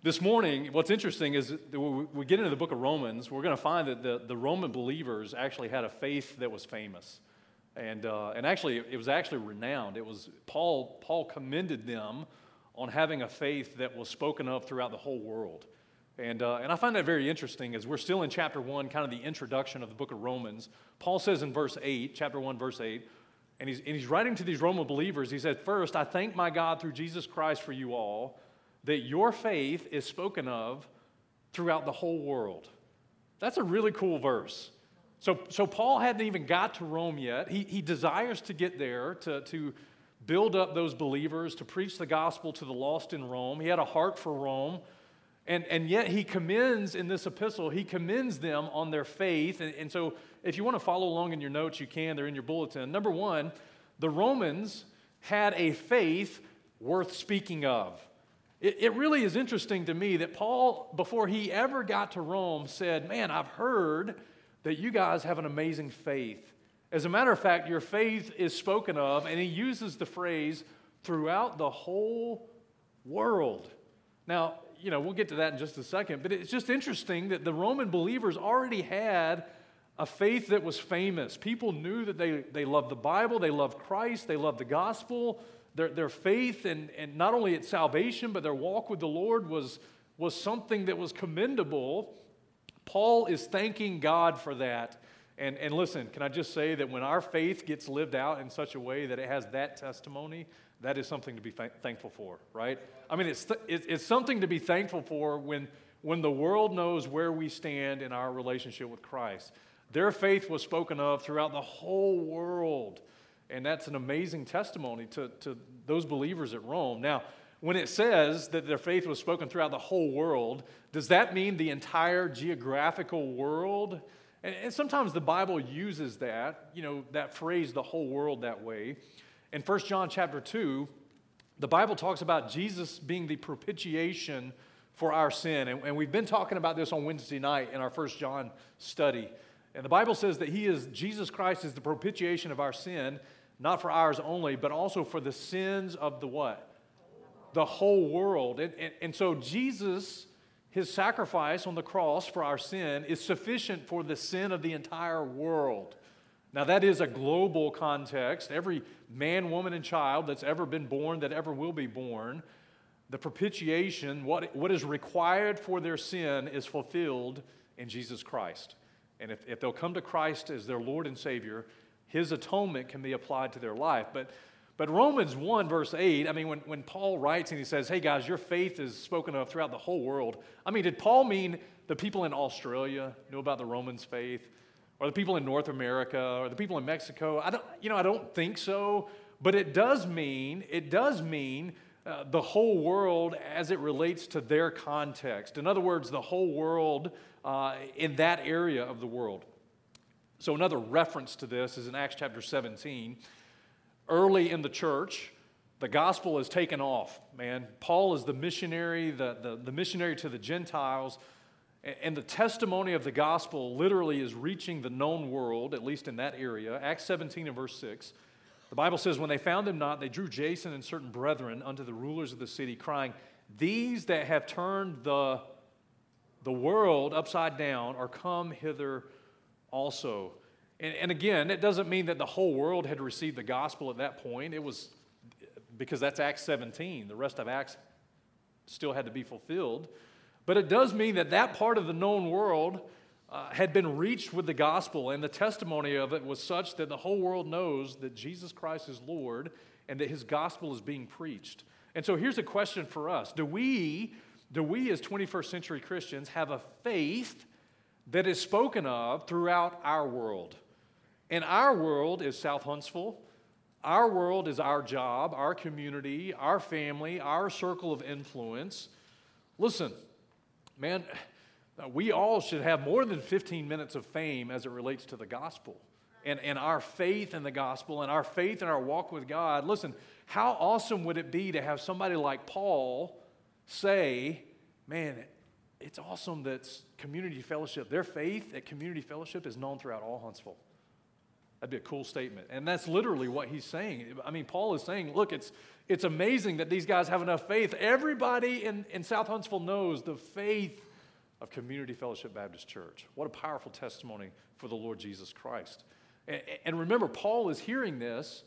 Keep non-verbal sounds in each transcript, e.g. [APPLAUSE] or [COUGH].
This morning, what's interesting is we get into the book of Romans, we're going to find that the, the Roman believers actually had a faith that was famous. And, uh, and actually, it was actually renowned. It was Paul, Paul commended them on having a faith that was spoken of throughout the whole world. And, uh, and I find that very interesting as we're still in chapter 1, kind of the introduction of the book of Romans. Paul says in verse 8, chapter 1, verse 8, and he's, and he's writing to these Roman believers, he said, First, I thank my God through Jesus Christ for you all, that your faith is spoken of throughout the whole world. That's a really cool verse. So, so Paul hadn't even got to Rome yet. He, he desires to get there to, to build up those believers, to preach the gospel to the lost in Rome. He had a heart for Rome. And, and yet he commends in this epistle, he commends them on their faith. And, and so if you want to follow along in your notes, you can. They're in your bulletin. Number one, the Romans had a faith worth speaking of. It, it really is interesting to me that Paul, before he ever got to Rome, said, Man, I've heard that you guys have an amazing faith. As a matter of fact, your faith is spoken of, and he uses the phrase throughout the whole world. Now, you know, we'll get to that in just a second, but it's just interesting that the Roman believers already had a faith that was famous. People knew that they, they loved the Bible, they loved Christ, they loved the gospel. Their, their faith and, and not only its salvation, but their walk with the Lord was, was something that was commendable. Paul is thanking God for that. And, and listen, can I just say that when our faith gets lived out in such a way that it has that testimony, that is something to be th- thankful for, right? I mean, it's, th- it's something to be thankful for when, when the world knows where we stand in our relationship with Christ. Their faith was spoken of throughout the whole world. And that's an amazing testimony to, to those believers at Rome. Now, when it says that their faith was spoken throughout the whole world, does that mean the entire geographical world? And, and sometimes the Bible uses that, you know, that phrase, the whole world, that way. In 1 John chapter 2, the Bible talks about Jesus being the propitiation for our sin. And, and we've been talking about this on Wednesday night in our 1 John study. And the Bible says that He is, Jesus Christ is the propitiation of our sin, not for ours only, but also for the sins of the what? The whole world. And, and, and so Jesus, His sacrifice on the cross for our sin, is sufficient for the sin of the entire world. Now, that is a global context. Every man, woman, and child that's ever been born, that ever will be born, the propitiation, what, what is required for their sin, is fulfilled in Jesus Christ. And if, if they'll come to Christ as their Lord and Savior, His atonement can be applied to their life. But, but Romans 1, verse 8, I mean, when, when Paul writes and he says, hey guys, your faith is spoken of throughout the whole world, I mean, did Paul mean the people in Australia knew about the Romans' faith? Or the people in North America, or the people in Mexico? I don't, you know, I don't think so. But it does mean, it does mean uh, the whole world as it relates to their context. In other words, the whole world uh, in that area of the world. So, another reference to this is in Acts chapter 17. Early in the church, the gospel is taken off, man. Paul is the missionary, the, the, the missionary to the Gentiles, and the testimony of the gospel literally is reaching the known world, at least in that area. Acts 17 and verse 6. The Bible says, When they found him not, they drew Jason and certain brethren unto the rulers of the city, crying, These that have turned the the world upside down are come hither also. And, and again, it doesn't mean that the whole world had received the gospel at that point. It was because that's Acts 17. The rest of Acts still had to be fulfilled. But it does mean that that part of the known world uh, had been reached with the gospel, and the testimony of it was such that the whole world knows that Jesus Christ is Lord and that his gospel is being preached. And so here's a question for us Do we do we as 21st century Christians have a faith that is spoken of throughout our world? And our world is South Huntsville. Our world is our job, our community, our family, our circle of influence. Listen, man, we all should have more than 15 minutes of fame as it relates to the gospel and, and our faith in the gospel and our faith in our walk with God. Listen, how awesome would it be to have somebody like Paul say, man, it's awesome that community fellowship, their faith at community fellowship is known throughout all Huntsville. That'd be a cool statement. And that's literally what he's saying. I mean, Paul is saying, look, it's, it's amazing that these guys have enough faith. Everybody in, in South Huntsville knows the faith of Community Fellowship Baptist Church. What a powerful testimony for the Lord Jesus Christ. And, and remember, Paul is hearing this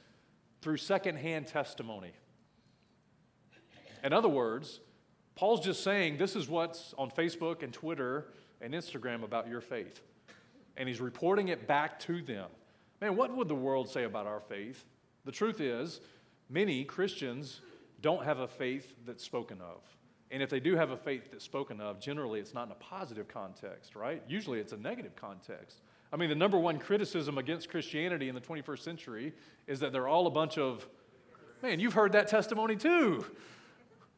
through secondhand testimony. In other words, Paul's just saying this is what's on Facebook and Twitter and Instagram about your faith. And he's reporting it back to them. Man, what would the world say about our faith? The truth is, many Christians don't have a faith that's spoken of. And if they do have a faith that's spoken of, generally it's not in a positive context, right? Usually it's a negative context. I mean, the number one criticism against Christianity in the 21st century is that they're all a bunch of, man, you've heard that testimony too.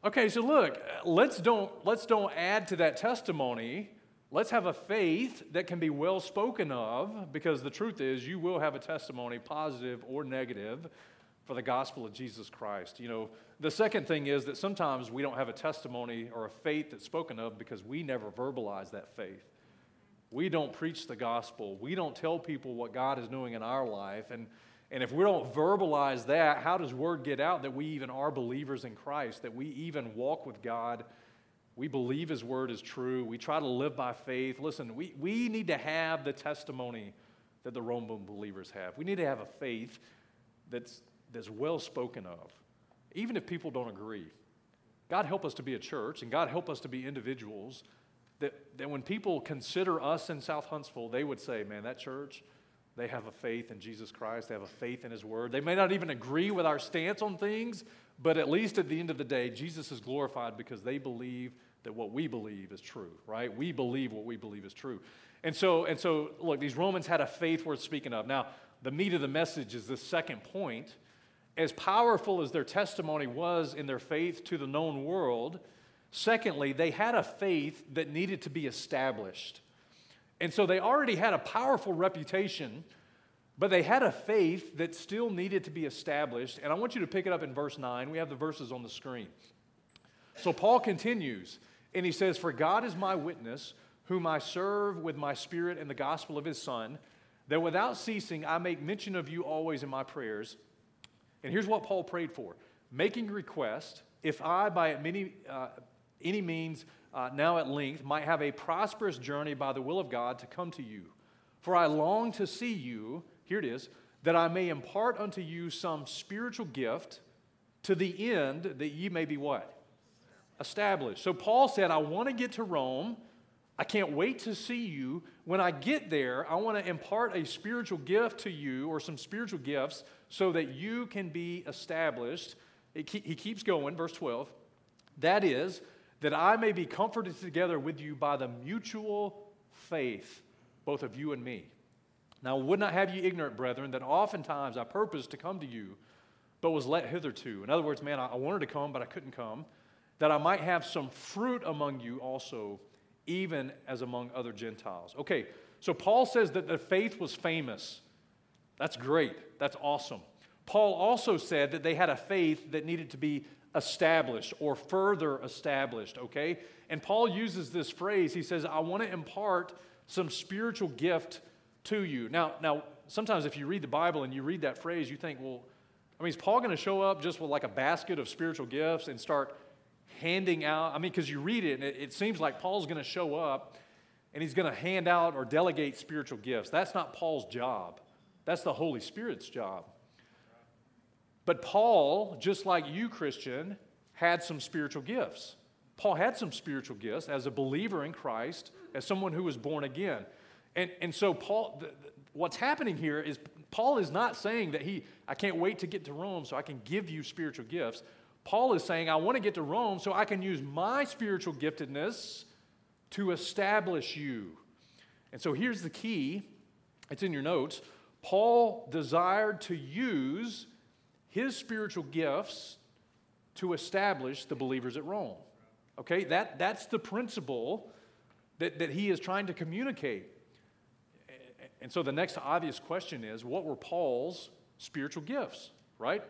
Okay, so look, let's don't, let's don't add to that testimony Let's have a faith that can be well spoken of because the truth is, you will have a testimony, positive or negative, for the gospel of Jesus Christ. You know, the second thing is that sometimes we don't have a testimony or a faith that's spoken of because we never verbalize that faith. We don't preach the gospel. We don't tell people what God is doing in our life. And, and if we don't verbalize that, how does word get out that we even are believers in Christ, that we even walk with God? We believe His word is true. We try to live by faith. Listen, we, we need to have the testimony that the Roman believers have. We need to have a faith that's, that's well spoken of, even if people don't agree. God help us to be a church, and God help us to be individuals that, that when people consider us in South Huntsville, they would say, man, that church, they have a faith in Jesus Christ. They have a faith in His Word. They may not even agree with our stance on things, but at least at the end of the day, Jesus is glorified because they believe that what we believe is true, right? We believe what we believe is true. And so, and so look, these Romans had a faith worth speaking of. Now, the meat of the message is the second point. As powerful as their testimony was in their faith to the known world, secondly, they had a faith that needed to be established. And so they already had a powerful reputation, but they had a faith that still needed to be established. And I want you to pick it up in verse 9. We have the verses on the screen. So Paul continues, and he says, For God is my witness, whom I serve with my spirit and the gospel of his Son, that without ceasing I make mention of you always in my prayers. And here's what Paul prayed for making request, if I by many, uh, any means uh, now at length might have a prosperous journey by the will of God to come to you. For I long to see you, here it is, that I may impart unto you some spiritual gift to the end that ye may be what? established. So Paul said, I want to get to Rome. I can't wait to see you. When I get there, I want to impart a spiritual gift to you or some spiritual gifts so that you can be established. he keeps going, verse 12. That is, that I may be comforted together with you by the mutual faith, both of you and me. Now, I would not have you ignorant, brethren, that oftentimes I purposed to come to you, but was let hitherto. In other words, man, I wanted to come, but I couldn't come that I might have some fruit among you also, even as among other Gentiles. Okay, so Paul says that the faith was famous. That's great. That's awesome. Paul also said that they had a faith that needed to be established or further established, okay? And Paul uses this phrase. He says, I want to impart some spiritual gift to you. Now, now sometimes if you read the Bible and you read that phrase, you think, well, I mean, is Paul going to show up just with like a basket of spiritual gifts and start handing out. I mean, because you read it and it, it seems like Paul's going to show up and he's going to hand out or delegate spiritual gifts. That's not Paul's job, that's the Holy Spirit's job. But Paul, just like you, Christian, had some spiritual gifts. Paul had some spiritual gifts as a believer in Christ, as someone who was born again. And, and so, Paul, the, the, what's happening here is Paul is not saying that he, I can't wait to get to Rome so I can give you spiritual gifts. Paul is saying, I want to get to Rome so I can use my spiritual giftedness to establish you. And so here's the key it's in your notes. Paul desired to use his spiritual gifts to establish the believers at Rome. Okay, that, that's the principle that, that he is trying to communicate. And so the next obvious question is what were Paul's spiritual gifts, right?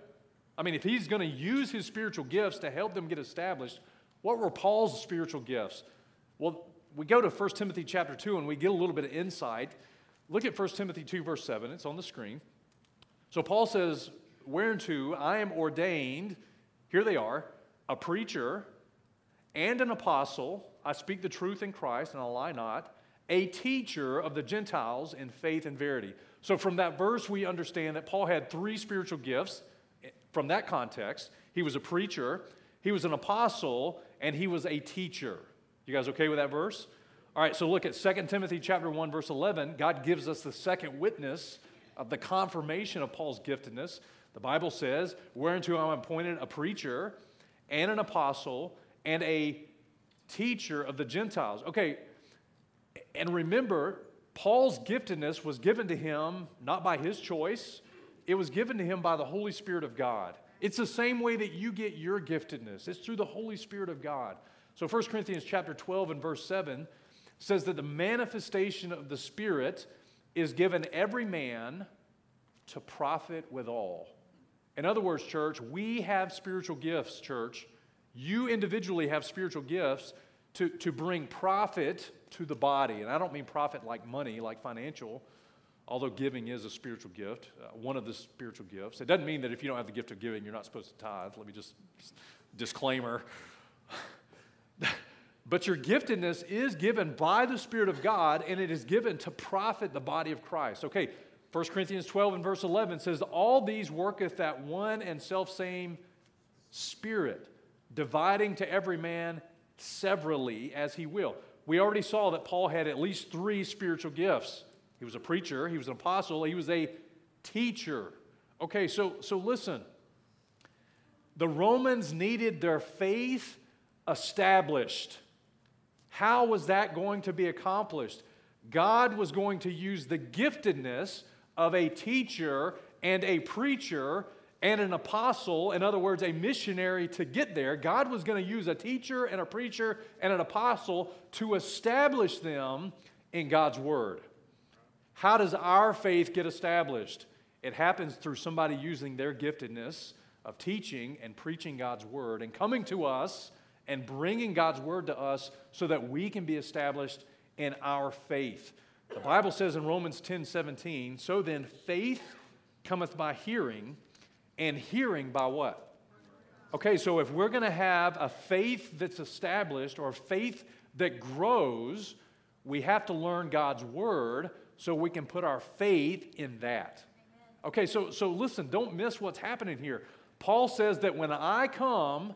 I mean, if he's going to use his spiritual gifts to help them get established, what were Paul's spiritual gifts? Well, we go to 1 Timothy chapter 2 and we get a little bit of insight. Look at 1 Timothy 2, verse 7. It's on the screen. So Paul says, Whereunto I am ordained, here they are, a preacher and an apostle. I speak the truth in Christ, and I lie not, a teacher of the Gentiles in faith and verity. So, from that verse, we understand that Paul had three spiritual gifts. From that context, he was a preacher, he was an apostle, and he was a teacher. You guys okay with that verse? All right, so look at 2 Timothy chapter 1 verse 11. God gives us the second witness of the confirmation of Paul's giftedness. The Bible says, "Whereunto I am appointed a preacher and an apostle and a teacher of the Gentiles." Okay, and remember, Paul's giftedness was given to him not by his choice, it was given to him by the Holy Spirit of God. It's the same way that you get your giftedness. It's through the Holy Spirit of God. So 1 Corinthians chapter 12 and verse 7 says that the manifestation of the Spirit is given every man to profit withal. In other words, church, we have spiritual gifts, church. You individually have spiritual gifts to, to bring profit to the body. And I don't mean profit like money, like financial, although giving is a spiritual gift, uh, one of the spiritual gifts. It doesn't mean that if you don't have the gift of giving, you're not supposed to tithe. Let me just disclaimer. [LAUGHS] but your giftedness is given by the Spirit of God, and it is given to profit the body of Christ. Okay, 1 Corinthians 12 and verse 11 says, All these worketh that one and self same Spirit, dividing to every man severally as he will. We already saw that Paul had at least three spiritual gifts. He was a preacher, he was an apostle, he was a teacher. Okay, so, so listen. The Romans needed their faith established. How was that going to be accomplished? God was going to use the giftedness of a teacher and a preacher and an apostle, in other words, a missionary to get there. God was going to use a teacher and a preacher and an apostle to establish them in God's word. How does our faith get established? It happens through somebody using their giftedness of teaching and preaching God's word and coming to us and bringing God's word to us so that we can be established in our faith. The Bible says in Romans 10 17, so then faith cometh by hearing, and hearing by what? Okay, so if we're going to have a faith that's established or faith that grows, we have to learn God's word so we can put our faith in that. Okay, so, so listen, don't miss what's happening here. Paul says that when I come,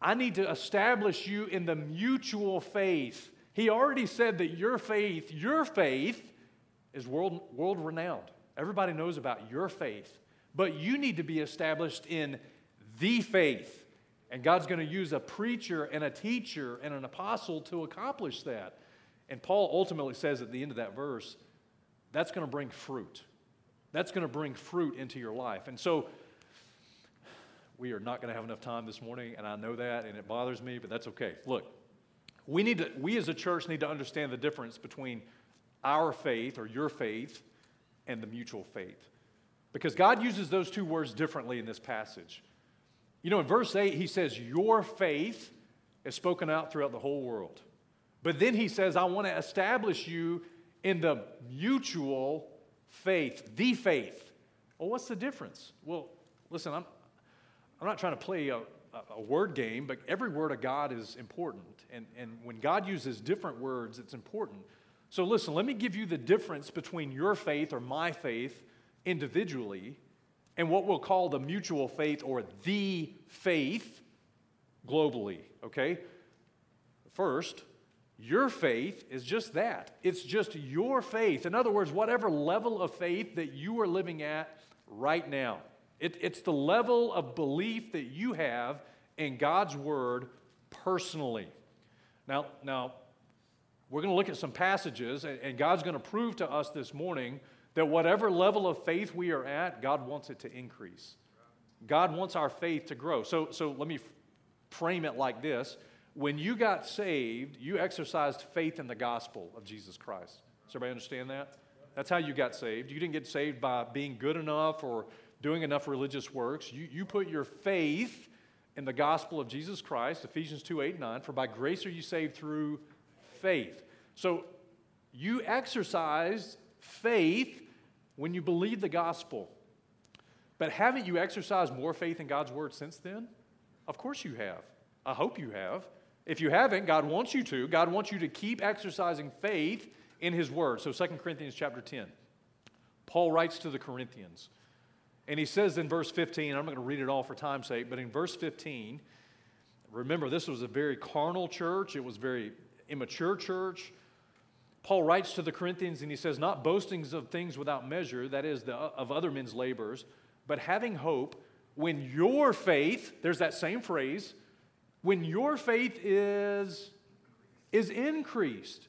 I need to establish you in the mutual faith he already said that your faith, your faith, is world, world renowned. Everybody knows about your faith. But you need to be established in the faith. And God's going to use a preacher and a teacher and an apostle to accomplish that. And Paul ultimately says at the end of that verse, that's going to bring fruit. That's going to bring fruit into your life. And so, we are not going to have enough time this morning, and I know that, and it bothers me, but that's okay. Look, we, need to, we as a church need to understand the difference between our faith or your faith and the mutual faith. Because God uses those two words differently in this passage. You know, in verse 8, he says, Your faith is spoken out throughout the whole world. But then he says, I want to establish you in the mutual faith, the faith. Well, what's the difference? Well, listen, I'm, I'm not trying to play a, a word game, but every word of God is important. And, and when God uses different words, it's important. So listen, let me give you the difference between your faith or my faith individually and what we'll call the mutual faith or the faith globally, okay? First, your faith is just that. It's just your faith. In other words, whatever level of faith that you are living at right now. It, it's the level of belief that you have in God's Word personally. Now, now we're going to look at some passages, and, and God's going to prove to us this morning that whatever level of faith we are at, God wants it to increase. God wants our faith to grow. So, so let me frame it like this. When you got saved, you exercised faith in the gospel of Jesus Christ. Does everybody understand that? That's how you got saved. You didn't get saved by being good enough or doing enough religious works. You, you put your faith in the gospel of Jesus Christ, Ephesians 2 8 9, for by grace are you saved through faith. So you exercise faith when you believe the gospel. But haven't you exercised more faith in God's word since then? Of course you have. I hope you have. If you haven't, God wants you to. God wants you to keep exercising faith in his word. So 2 Corinthians chapter 10. Paul writes to the Corinthians, and he says in verse 15, I'm not going to read it all for time's sake, but in verse 15, remember this was a very carnal church, it was very immature church. Paul writes to the Corinthians and he says, Not boastings of things without measure, that is, the, of other men's labors, but having hope when your faith, there's that same phrase, when your faith is, is increased,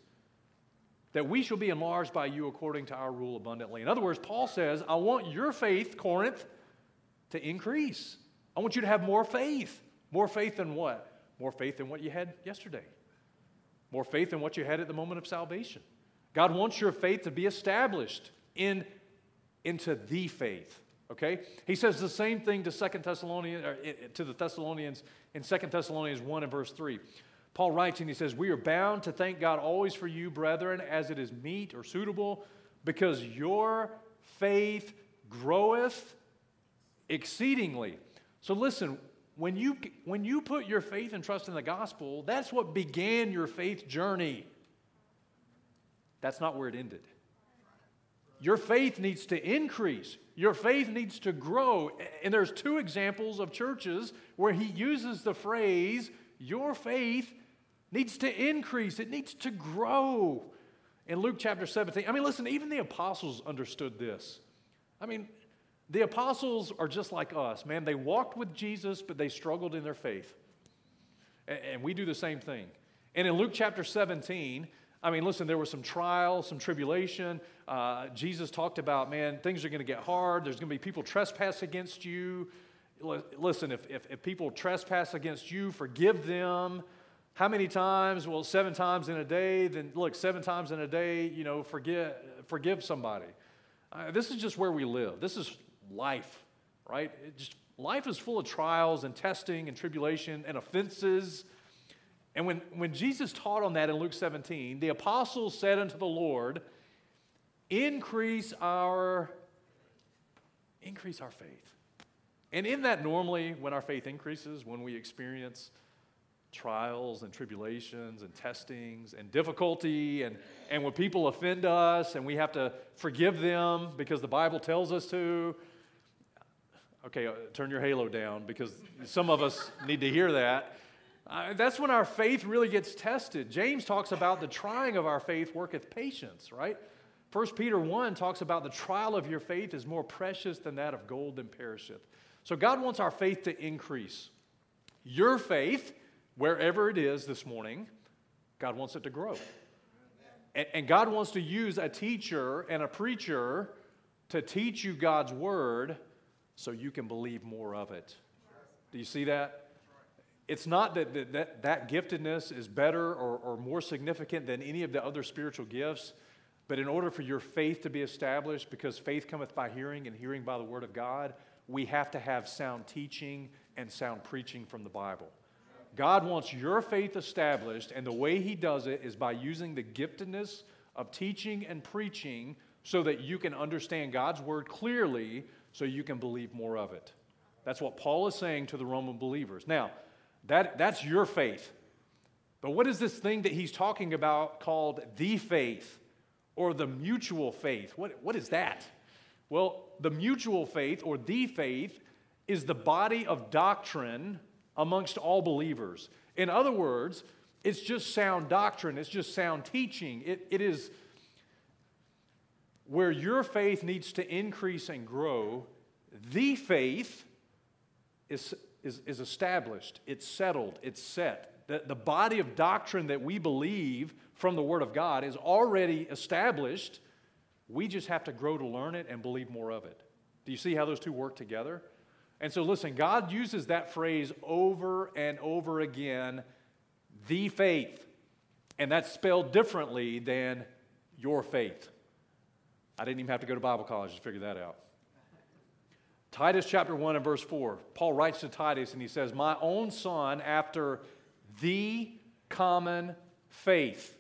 that we shall be enlarged by you according to our rule abundantly. In other words, Paul says, I want your faith, Corinth, to increase. I want you to have more faith. More faith than what? More faith than what you had yesterday. More faith than what you had at the moment of salvation. God wants your faith to be established in, into the faith. Okay? He says the same thing to Second Thessalonians eh, eh, to the Thessalonians in Second Thessalonians 1 and verse 3. Paul writes and he says, We are bound to thank God always for you, brethren, as it is meet or suitable, because your faith groweth exceedingly. So listen, when you, when you put your faith and trust in the gospel, that's what began your faith journey. That's not where it ended. Your faith needs to increase. Your faith needs to grow. And there's two examples of churches where he uses the phrase, your faith needs to increase, it needs to grow. In Luke chapter 17, I mean, listen, even the apostles understood this. I mean, the apostles are just like us, man. They walked with Jesus, but they struggled in their faith. And we do the same thing. And in Luke chapter 17, I mean, listen, there was some trial, some tribulation. Uh, Jesus talked about, man, things are going to get hard. There's going to be people trespass against you. Listen, if, if, if people trespass against you, forgive them. How many times? Well, seven times in a day. Then look, seven times in a day, you know, forgive, forgive somebody. Uh, this is just where we live. This is life, right? Just, life is full of trials and testing and tribulation and offenses. And when, when Jesus taught on that in Luke 17, the apostles said unto the Lord, increase our, increase our faith. And in that, normally, when our faith increases, when we experience trials and tribulations and testings and difficulty, and, and when people offend us and we have to forgive them because the Bible tells us to. Okay, uh, turn your halo down because some of us need to hear that. Uh, that's when our faith really gets tested. James talks about the trying of our faith worketh patience, right? 1 Peter 1 talks about the trial of your faith is more precious than that of gold that perisheth. So God wants our faith to increase. Your faith wherever it is this morning, God wants it to grow. And, and God wants to use a teacher and a preacher to teach you God's word so you can believe more of it. Do you see that? It's not that that, that, that giftedness is better or, or more significant than any of the other spiritual gifts, but in order for your faith to be established, because faith cometh by hearing and hearing by the word of God, we have to have sound teaching and sound preaching from the Bible. God wants your faith established, and the way He does it is by using the giftedness of teaching and preaching so that you can understand God's word clearly so you can believe more of it. That's what Paul is saying to the Roman believers. Now, that, that's your faith. But what is this thing that he's talking about called the faith or the mutual faith? What, what is that? Well, the mutual faith or the faith is the body of doctrine amongst all believers. In other words, it's just sound doctrine, it's just sound teaching. It, it is where your faith needs to increase and grow, the faith is, is, is established, it's settled, it's set. The, the body of doctrine that we believe from the Word of God is already established. We just have to grow to learn it and believe more of it. Do you see how those two work together? And so, listen, God uses that phrase over and over again the faith. And that's spelled differently than your faith. I didn't even have to go to Bible college to figure that out. Titus chapter 1 and verse 4, Paul writes to Titus and he says, My own son, after the common faith,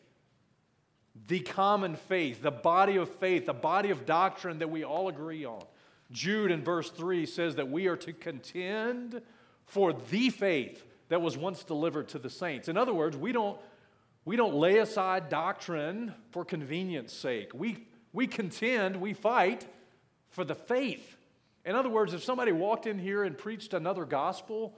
the common faith, the body of faith, the body of doctrine that we all agree on Jude in verse 3 says that we are to contend for the faith that was once delivered to the saints. In other words, we don't, we don't lay aside doctrine for convenience sake. We, we contend, we fight for the faith. In other words, if somebody walked in here and preached another gospel,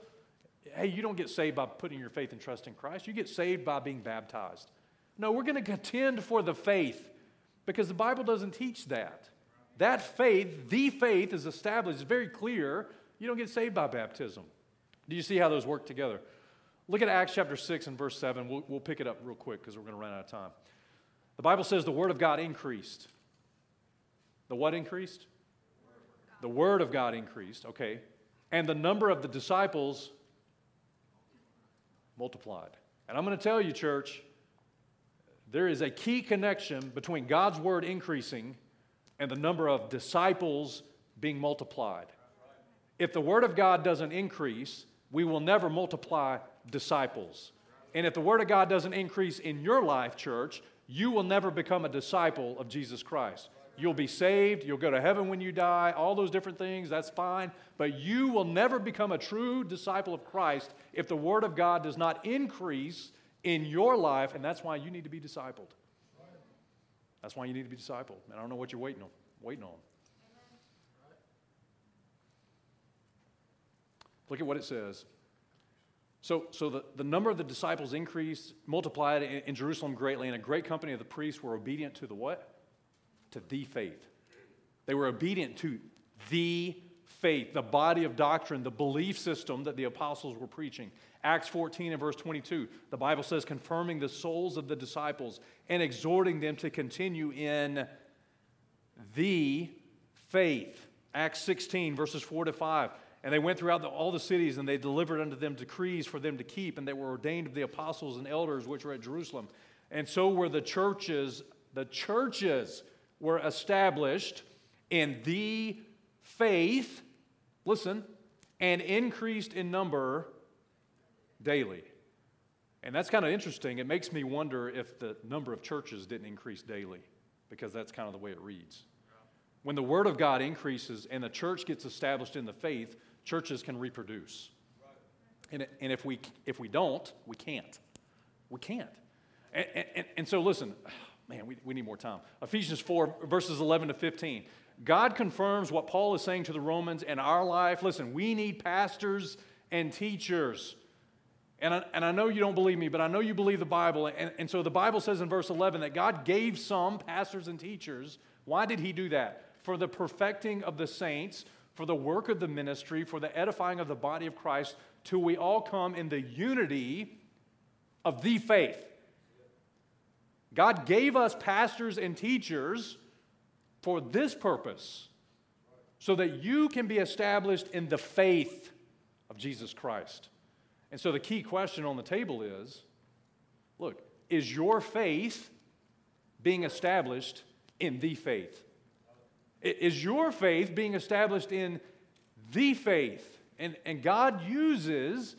hey, you don't get saved by putting your faith and trust in Christ. You get saved by being baptized. No, we're going to contend for the faith because the Bible doesn't teach that. That faith, the faith, is established. It's very clear. You don't get saved by baptism. Do you see how those work together? Look at Acts chapter 6 and verse 7. We'll, we'll pick it up real quick because we're going to run out of time. The Bible says the Word of God increased. The what increased? The Word of God increased, okay. And the number of the disciples multiplied. And I'm going to tell you, church, there is a key connection between God's Word increasing and the number of disciples being multiplied. If the Word of God doesn't increase, we will never multiply disciples. And if the Word of God doesn't increase in your life, church, you will never become a disciple of Jesus Christ. You'll be saved, you'll go to heaven when you die, all those different things, that's fine. But you will never become a true disciple of Christ if the Word of God does not increase in your life, and that's why you need to be discipled. That's why you need to be discipled. And I don't know what you're waiting on. Waiting on. Look at what it says. So, so the, the number of the disciples increased, multiplied in, in Jerusalem greatly, and a great company of the priests were obedient to the what? To the faith. They were obedient to the faith, the body of doctrine, the belief system that the apostles were preaching. Acts 14 and verse 22, the Bible says, confirming the souls of the disciples and exhorting them to continue in the faith. Acts 16, verses 4 to 5. And they went throughout the, all the cities, and they delivered unto them decrees for them to keep, and they were ordained of the apostles and elders which were at Jerusalem. And so were the churches, the churches were established in the faith, listen, and increased in number daily. And that's kind of interesting. It makes me wonder if the number of churches didn't increase daily, because that's kind of the way it reads. When the Word of God increases and the church gets established in the faith, churches can reproduce. And, and if, we, if we don't, we can't. We can't. And, and, and so, listen, [SIGHS] man, we, we need more time. Ephesians 4, verses 11 to 15. God confirms what Paul is saying to the Romans in our life. Listen, we need pastors and teachers. And I, and I know you don't believe me, but I know you believe the Bible. And, and so the Bible says in verse 11 that God gave some pastors and teachers. Why did he do that? For the perfecting of the saints for the work of the ministry, for the edifying of the body of Christ, till we all come in the unity of the faith. God gave us pastors and teachers for this purpose, so that you can be established in the faith of Jesus Christ. And so the key question on the table is look, is your faith being established in the faith? Is your faith being established in the faith? And, and God uses,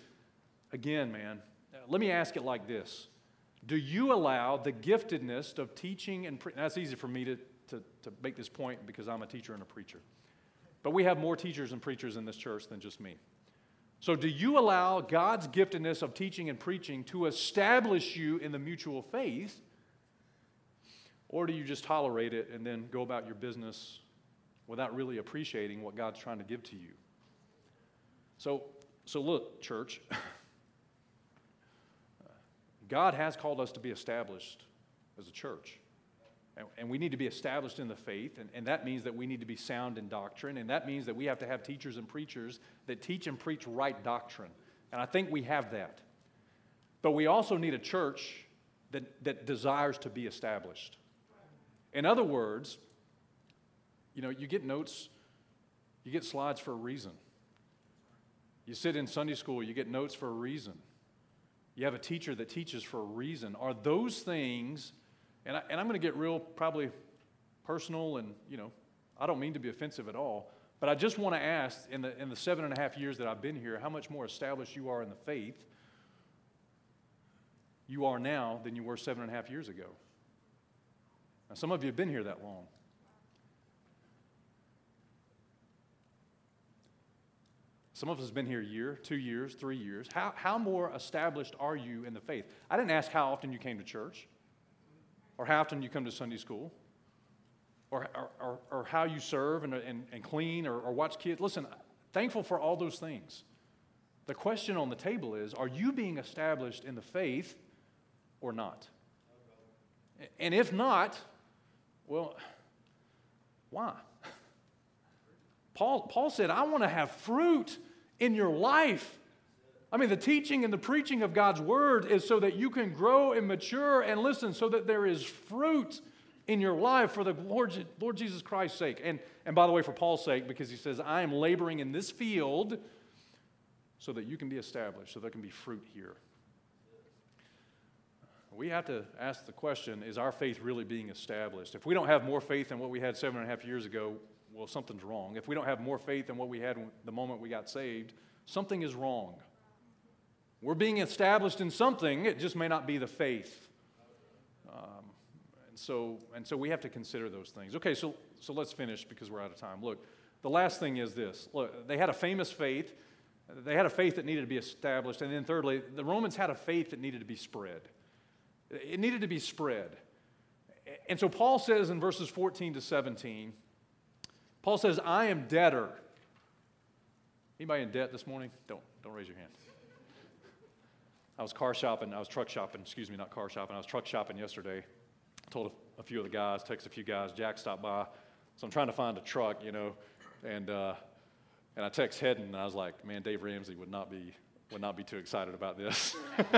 again, man, let me ask it like this Do you allow the giftedness of teaching and pre- that's easy for me to, to, to make this point because I'm a teacher and a preacher. But we have more teachers and preachers in this church than just me. So, do you allow God's giftedness of teaching and preaching to establish you in the mutual faith? Or do you just tolerate it and then go about your business without really appreciating what God's trying to give to you. So, so look, church, [LAUGHS] God has called us to be established as a church. And, we need to be established in the faith, and, and that means that we need to be sound in doctrine, and that means that we have to have teachers and preachers that teach and preach right doctrine. And I think we have that. But we also need a church that, that desires to be established. In other words, you know, you get notes, you get slides for a reason. You sit in Sunday school, you get notes for a reason. You have a teacher that teaches for a reason. Are those things, and, I, and I'm going to get real, probably personal, and, you know, I don't mean to be offensive at all, but I just want to ask in the, in the seven and a half years that I've been here, how much more established you are in the faith you are now than you were seven and a half years ago. Now, some of you have been here that long. Some of us have been here a year, two years, three years. How, how more established are you in the faith? I didn't ask how often you came to church, or how often you come to Sunday school, or, or, or, how you serve and, and, and clean or, or watch kids. Listen, thankful for all those things. The question on the table is are you being established in the faith or not? And if not, well, why? [LAUGHS] Paul, Paul said, I want to have fruit in your life. I mean, the teaching and the preaching of God's word is so that you can grow and mature and listen, so that there is fruit in your life for the Lord, Lord Jesus Christ's sake. And, and by the way, for Paul's sake, because he says, I am laboring in this field so that you can be established, so there can be fruit here. We have to ask the question is our faith really being established? If we don't have more faith than what we had seven and a half years ago, well, something's wrong. If we don't have more faith than what we had the moment we got saved, something is wrong. We're being established in something, it just may not be the faith. Um, and, so, and so we have to consider those things. Okay, so, so let's finish because we're out of time. Look, the last thing is this. Look, they had a famous faith. They had a faith that needed to be established. And then, thirdly, the Romans had a faith that needed to be spread. It needed to be spread. And so Paul says in verses 14 to 17, Paul says, I am debtor. Anybody in debt this morning? Don't, don't raise your hand. I was car shopping, I was truck shopping, excuse me, not car shopping, I was truck shopping yesterday. I told a, a few of the guys, texted a few guys, Jack stopped by. So I'm trying to find a truck, you know, and, uh, and I text Hedden, and I was like, man, Dave Ramsey would not be, would not be too excited about this. [LAUGHS]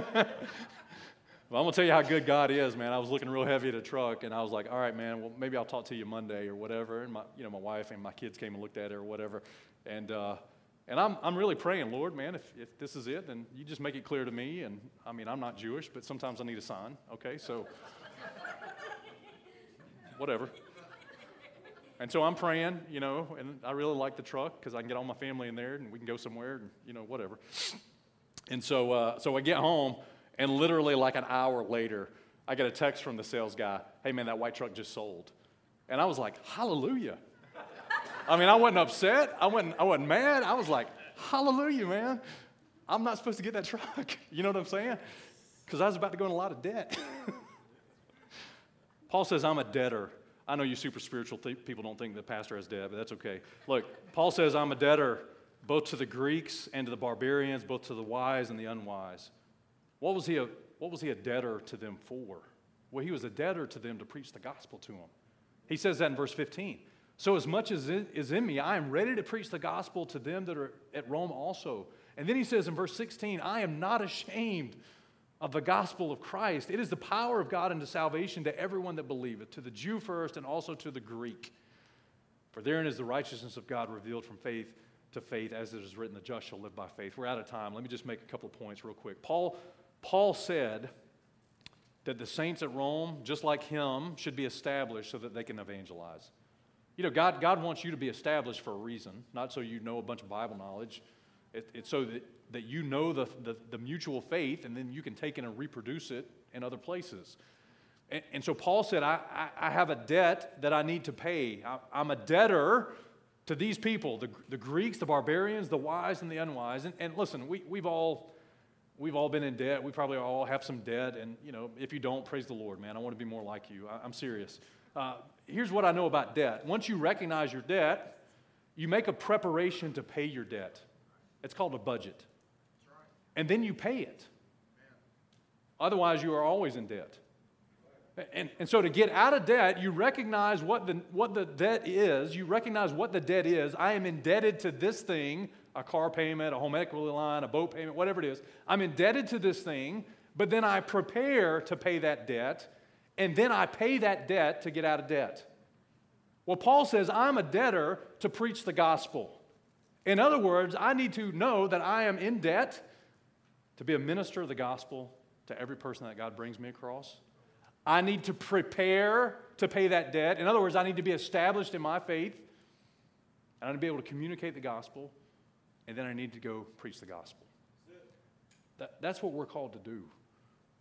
Well, I'm gonna tell you how good God is, man. I was looking real heavy at a truck, and I was like, "All right, man. Well, maybe I'll talk to you Monday or whatever." And my, you know, my wife and my kids came and looked at it or whatever, and uh, and I'm I'm really praying, Lord, man. If if this is it, then you just make it clear to me. And I mean, I'm not Jewish, but sometimes I need a sign. Okay, so whatever. And so I'm praying, you know, and I really like the truck because I can get all my family in there and we can go somewhere and you know whatever. And so uh, so I get home and literally, like an hour later, I get a text from the sales guy Hey, man, that white truck just sold. And I was like, Hallelujah. I mean, I wasn't upset. I wasn't, I wasn't mad. I was like, Hallelujah, man. I'm not supposed to get that truck. [LAUGHS] You know what I'm saying? Because I was about to go in a lot of debt. [LAUGHS] Paul says, I'm a debtor. I know you super spiritual th- people don't think the pastor has debt, but that's okay. Look, Paul says, I'm a debtor both to the Greeks and to the barbarians, both to the wise and the unwise. What was he a, what was he a debtor to them for? Well, he was a debtor to them to preach the gospel to them. He says that in verse 15. So, as much as is in me, I am ready to preach the gospel to them that are at Rome also. And then he says in verse 16, I am not ashamed of the gospel of Christ. It is the power of God unto salvation to everyone that believeth, to the Jew first and also to the Greek. For therein is the righteousness of God revealed from faith to faith, as it is written, the just shall live by faith. We're out of time. Let me just make a couple of points real quick. Paul Paul said that the saints at Rome, just like him, should be established so that they can evangelize. You know, God, God wants you to be established for a reason, not so you know a bunch of Bible knowledge. It, it's so that, that you know the, the, the, mutual faith and then you can take it and reproduce it in other places. And, and so Paul said, I, I, I, have a debt that I need to pay. I, I'm a debtor to these people the, the Greeks, the barbarians, the wise, and the unwise. And, and listen, we, we've all we've all been in debt. We probably all have some debt. And, you know, if you don't, praise the Lord, man. I want to be more like you. I, am serious. Uh, here's what I know about debt once you recognize your debt, you make a preparation to pay your debt. It's called a budget. And then you pay it. Otherwise, you are always in debt. And, and so to get out of debt, you recognize what the, what the debt is. You recognize what the debt is. I am indebted to this thing a car payment, a home equity line, a boat payment, whatever it is. I'm indebted to this thing, but then I prepare to pay that debt, and then I pay that debt to get out of debt. Well, Paul says, I'm a debtor to preach the gospel. In other words, I need to know that I am in debt to be a minister of the gospel to every person that God brings me across. I need to prepare to pay that debt. In other words, I need to be established in my faith. And I need to be able to communicate the gospel and then I need to go preach the gospel. That, that's what we're called to do.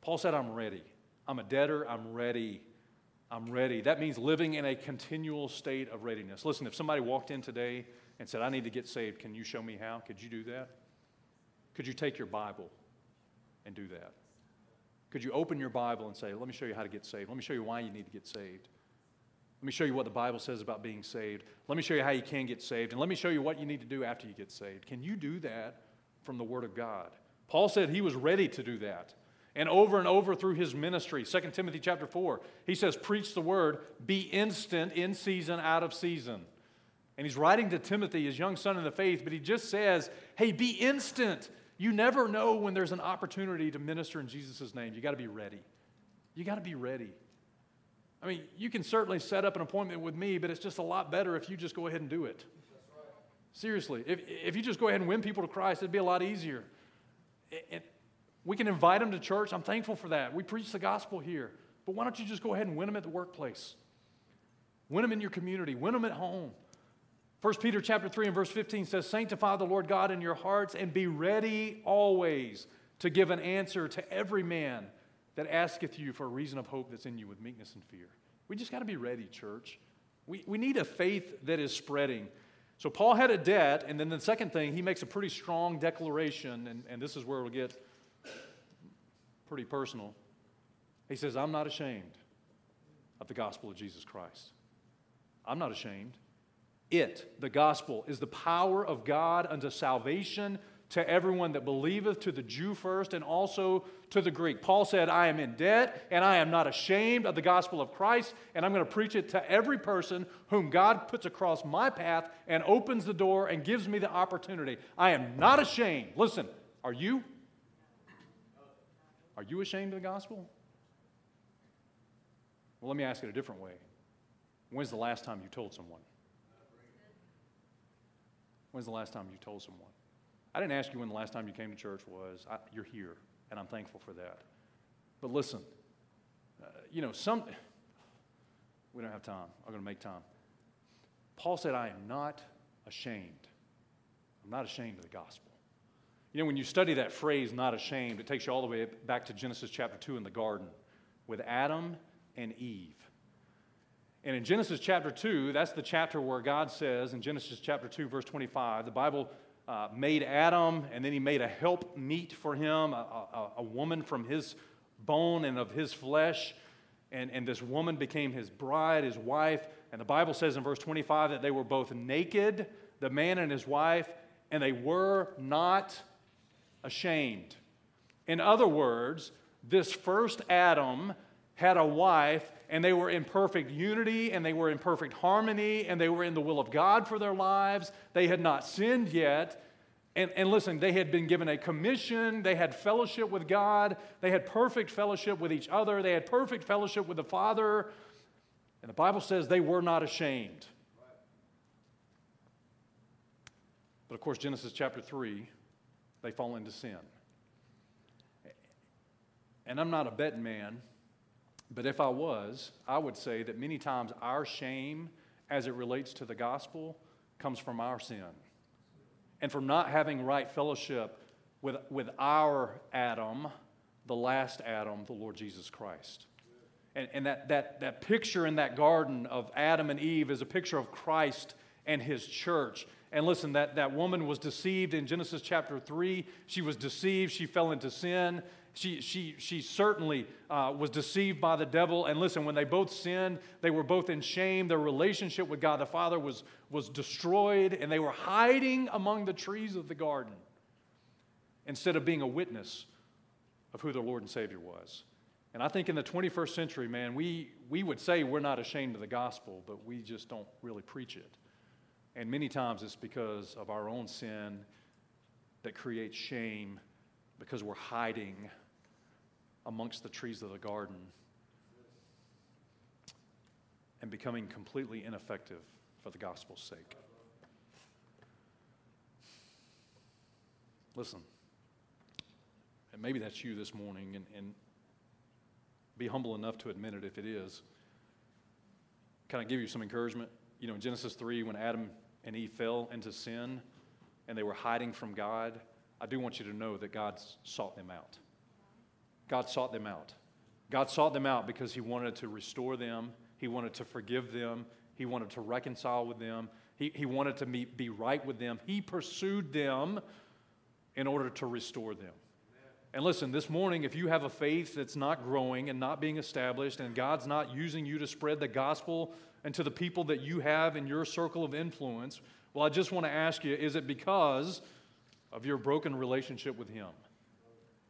Paul said, I'm ready. I'm a debtor, I'm ready. I'm ready. That means living in a continual state of readiness. Listen, if somebody walked in today and said, I need to get saved. Can you show me how? Could you do that? Could you take your Bible and do that? Could you open your Bible and say, Let me show you how to get saved? Let me show you why you need to get saved. Let me show you what the Bible says about being saved. Let me show you how you can get saved. And let me show you what you need to do after you get saved. Can you do that from the Word of God? Paul said he was ready to do that. And over and over through his ministry, 2 Timothy chapter 4, he says, Preach the word, be instant in season, out of season. And he's writing to Timothy, his young son in the faith, but he just says, Hey, be instant. You never know when there's an opportunity to minister in Jesus' name. You got to be ready. You got to be ready. I mean, you can certainly set up an appointment with me, but it's just a lot better if you just go ahead and do it. Seriously, if, if you just go ahead and win people to Christ, it'd be a lot easier. We can invite them to church. I'm thankful for that. We preach the gospel here. But why don't you just go ahead and win them at the workplace? Win them in your community, win them at home. 1 Peter chapter 3 and verse 15 says, Sanctify the Lord God in your hearts and be ready always to give an answer to every man that asketh you for a reason of hope that's in you with meekness and fear. We just got to be ready, church. We, we need a faith that is spreading. So Paul had a debt, and then the second thing, he makes a pretty strong declaration, and, and this is where it'll get pretty personal. He says, I'm not ashamed of the gospel of Jesus Christ. I'm not ashamed. It, the gospel, is the power of God unto salvation to everyone that believeth, to the Jew first, and also to the Greek. Paul said, I am in debt, and I am not ashamed of the gospel of Christ, and I'm going to preach it to every person whom God puts across my path and opens the door and gives me the opportunity. I am not ashamed. Listen, are you? Are you ashamed of the gospel? Well, let me ask it a different way. When's the last time you told someone? When's the last time you told someone? I didn't ask you when the last time you came to church was. I, you're here, and I'm thankful for that. But listen, uh, you know, some, we don't have time. I'm going to make time. Paul said, I am not ashamed. I'm not ashamed of the gospel. You know, when you study that phrase, not ashamed, it takes you all the way back to Genesis chapter 2 in the garden with Adam and Eve. And in Genesis chapter 2, that's the chapter where God says, in Genesis chapter 2, verse 25, the Bible uh, made Adam, and then he made a help meet for him, a, a, a woman from his bone and of his flesh. And, and this woman became his bride, his wife. And the Bible says in verse 25 that they were both naked, the man and his wife, and they were not ashamed. In other words, this first Adam had a wife and they were in perfect unity and they were in perfect harmony and they were in the will of God for their lives. They had not sinned yet. And, and listen, they had been given a commission. They had fellowship with God. They had perfect fellowship with each other. They had perfect fellowship with the Father. And the Bible says they were not ashamed. But of course, Genesis chapter 3, they fall into sin. And I'm not a betting man, but if I was, I would say that many times our shame as it relates to the gospel comes from our sin and from not having right fellowship with, with our Adam, the last Adam, the Lord Jesus Christ. And, and that, that, that picture in that garden of Adam and Eve is a picture of Christ and his church. And listen, that, that woman was deceived in Genesis chapter 3. She was deceived. She fell into sin. She, she, she certainly uh, was deceived by the devil. And listen, when they both sinned, they were both in shame. Their relationship with God the Father was, was destroyed, and they were hiding among the trees of the garden instead of being a witness of who their Lord and Savior was. And I think in the 21st century, man, we, we would say we're not ashamed of the gospel, but we just don't really preach it. And many times it's because of our own sin that creates shame because we're hiding amongst the trees of the garden and becoming completely ineffective for the gospel's sake. Listen, and maybe that's you this morning, and, and be humble enough to admit it if it is. Can I give you some encouragement? You know, in Genesis 3, when Adam and Eve fell into sin and they were hiding from God, I do want you to know that God sought them out. God sought them out. God sought them out because He wanted to restore them, He wanted to forgive them, He wanted to reconcile with them, He, he wanted to be, be right with them. He pursued them in order to restore them. And listen, this morning, if you have a faith that's not growing and not being established, and God's not using you to spread the gospel and to the people that you have in your circle of influence, well, I just want to ask you is it because of your broken relationship with Him?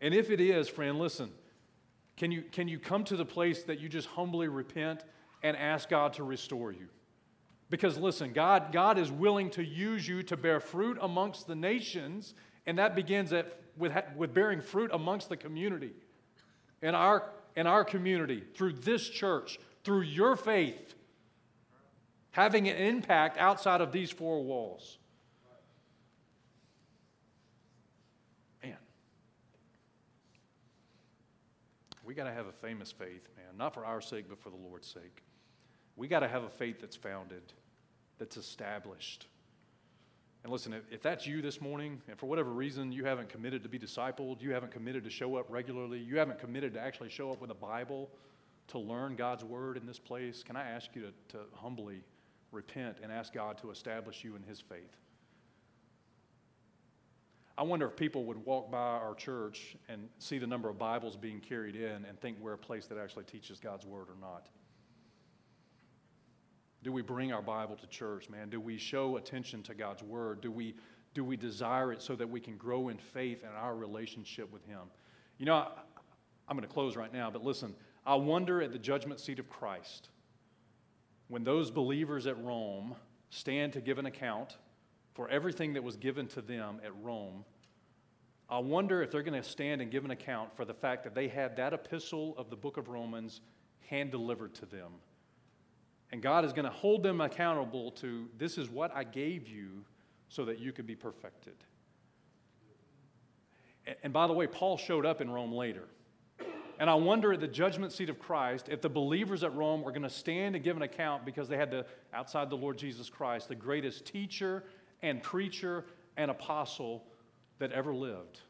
And if it is, friend, listen, can you, can you come to the place that you just humbly repent and ask God to restore you? Because listen, God, God is willing to use you to bear fruit amongst the nations, and that begins at, with, with bearing fruit amongst the community. In our, in our community, through this church, through your faith, having an impact outside of these four walls. Man, we got to have a famous faith, man, not for our sake, but for the Lord's sake. We got to have a faith that's founded, that's established. And listen, if, if that's you this morning, and for whatever reason you haven't committed to be discipled, you haven't committed to show up regularly, you haven't committed to actually show up with a Bible to learn God's word in this place, can I ask you to, to humbly repent and ask God to establish you in His faith. I wonder if people would walk by our church and see the number of Bibles being carried in and think we're a place that actually teaches God's Word or not. Do we bring our Bible to church, man? Do we show attention to God's Word? Do we, do we desire it so that we can grow in faith and our relationship with Him? You know, I, I'm going to close right now, but listen, I wonder at the judgment seat of Christ when those believers at Rome stand to give an account for everything that was given to them at Rome, I wonder if they're going to stand and give an account for the fact that they had that epistle of the book of Romans hand delivered to them. And God is going to hold them accountable to this is what I gave you so that you could be perfected. And by the way, Paul showed up in Rome later. And I wonder at the judgment seat of Christ if the believers at Rome are going to stand and give an account because they had to, outside the Lord Jesus Christ, the greatest teacher and preacher and apostle that ever lived.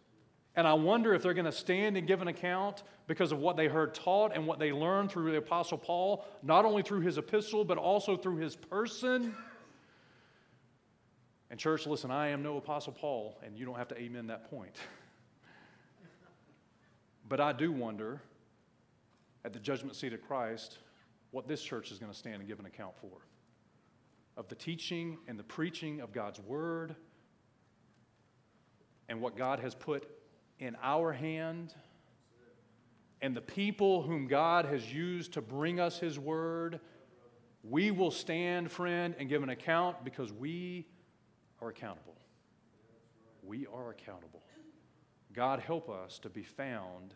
And I wonder if they're going to stand and give an account because of what they heard taught and what they learned through the Apostle Paul, not only through his epistle, but also through his person. And, church, listen, I am no Apostle Paul, and you don't have to amen that point. [LAUGHS] But I do wonder at the judgment seat of Christ what this church is going to stand and give an account for of the teaching and the preaching of God's word and what God has put in our hand and the people whom God has used to bring us his word. We will stand, friend, and give an account because we are accountable. We are accountable. God, help us to be found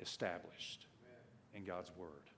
established in God's Word.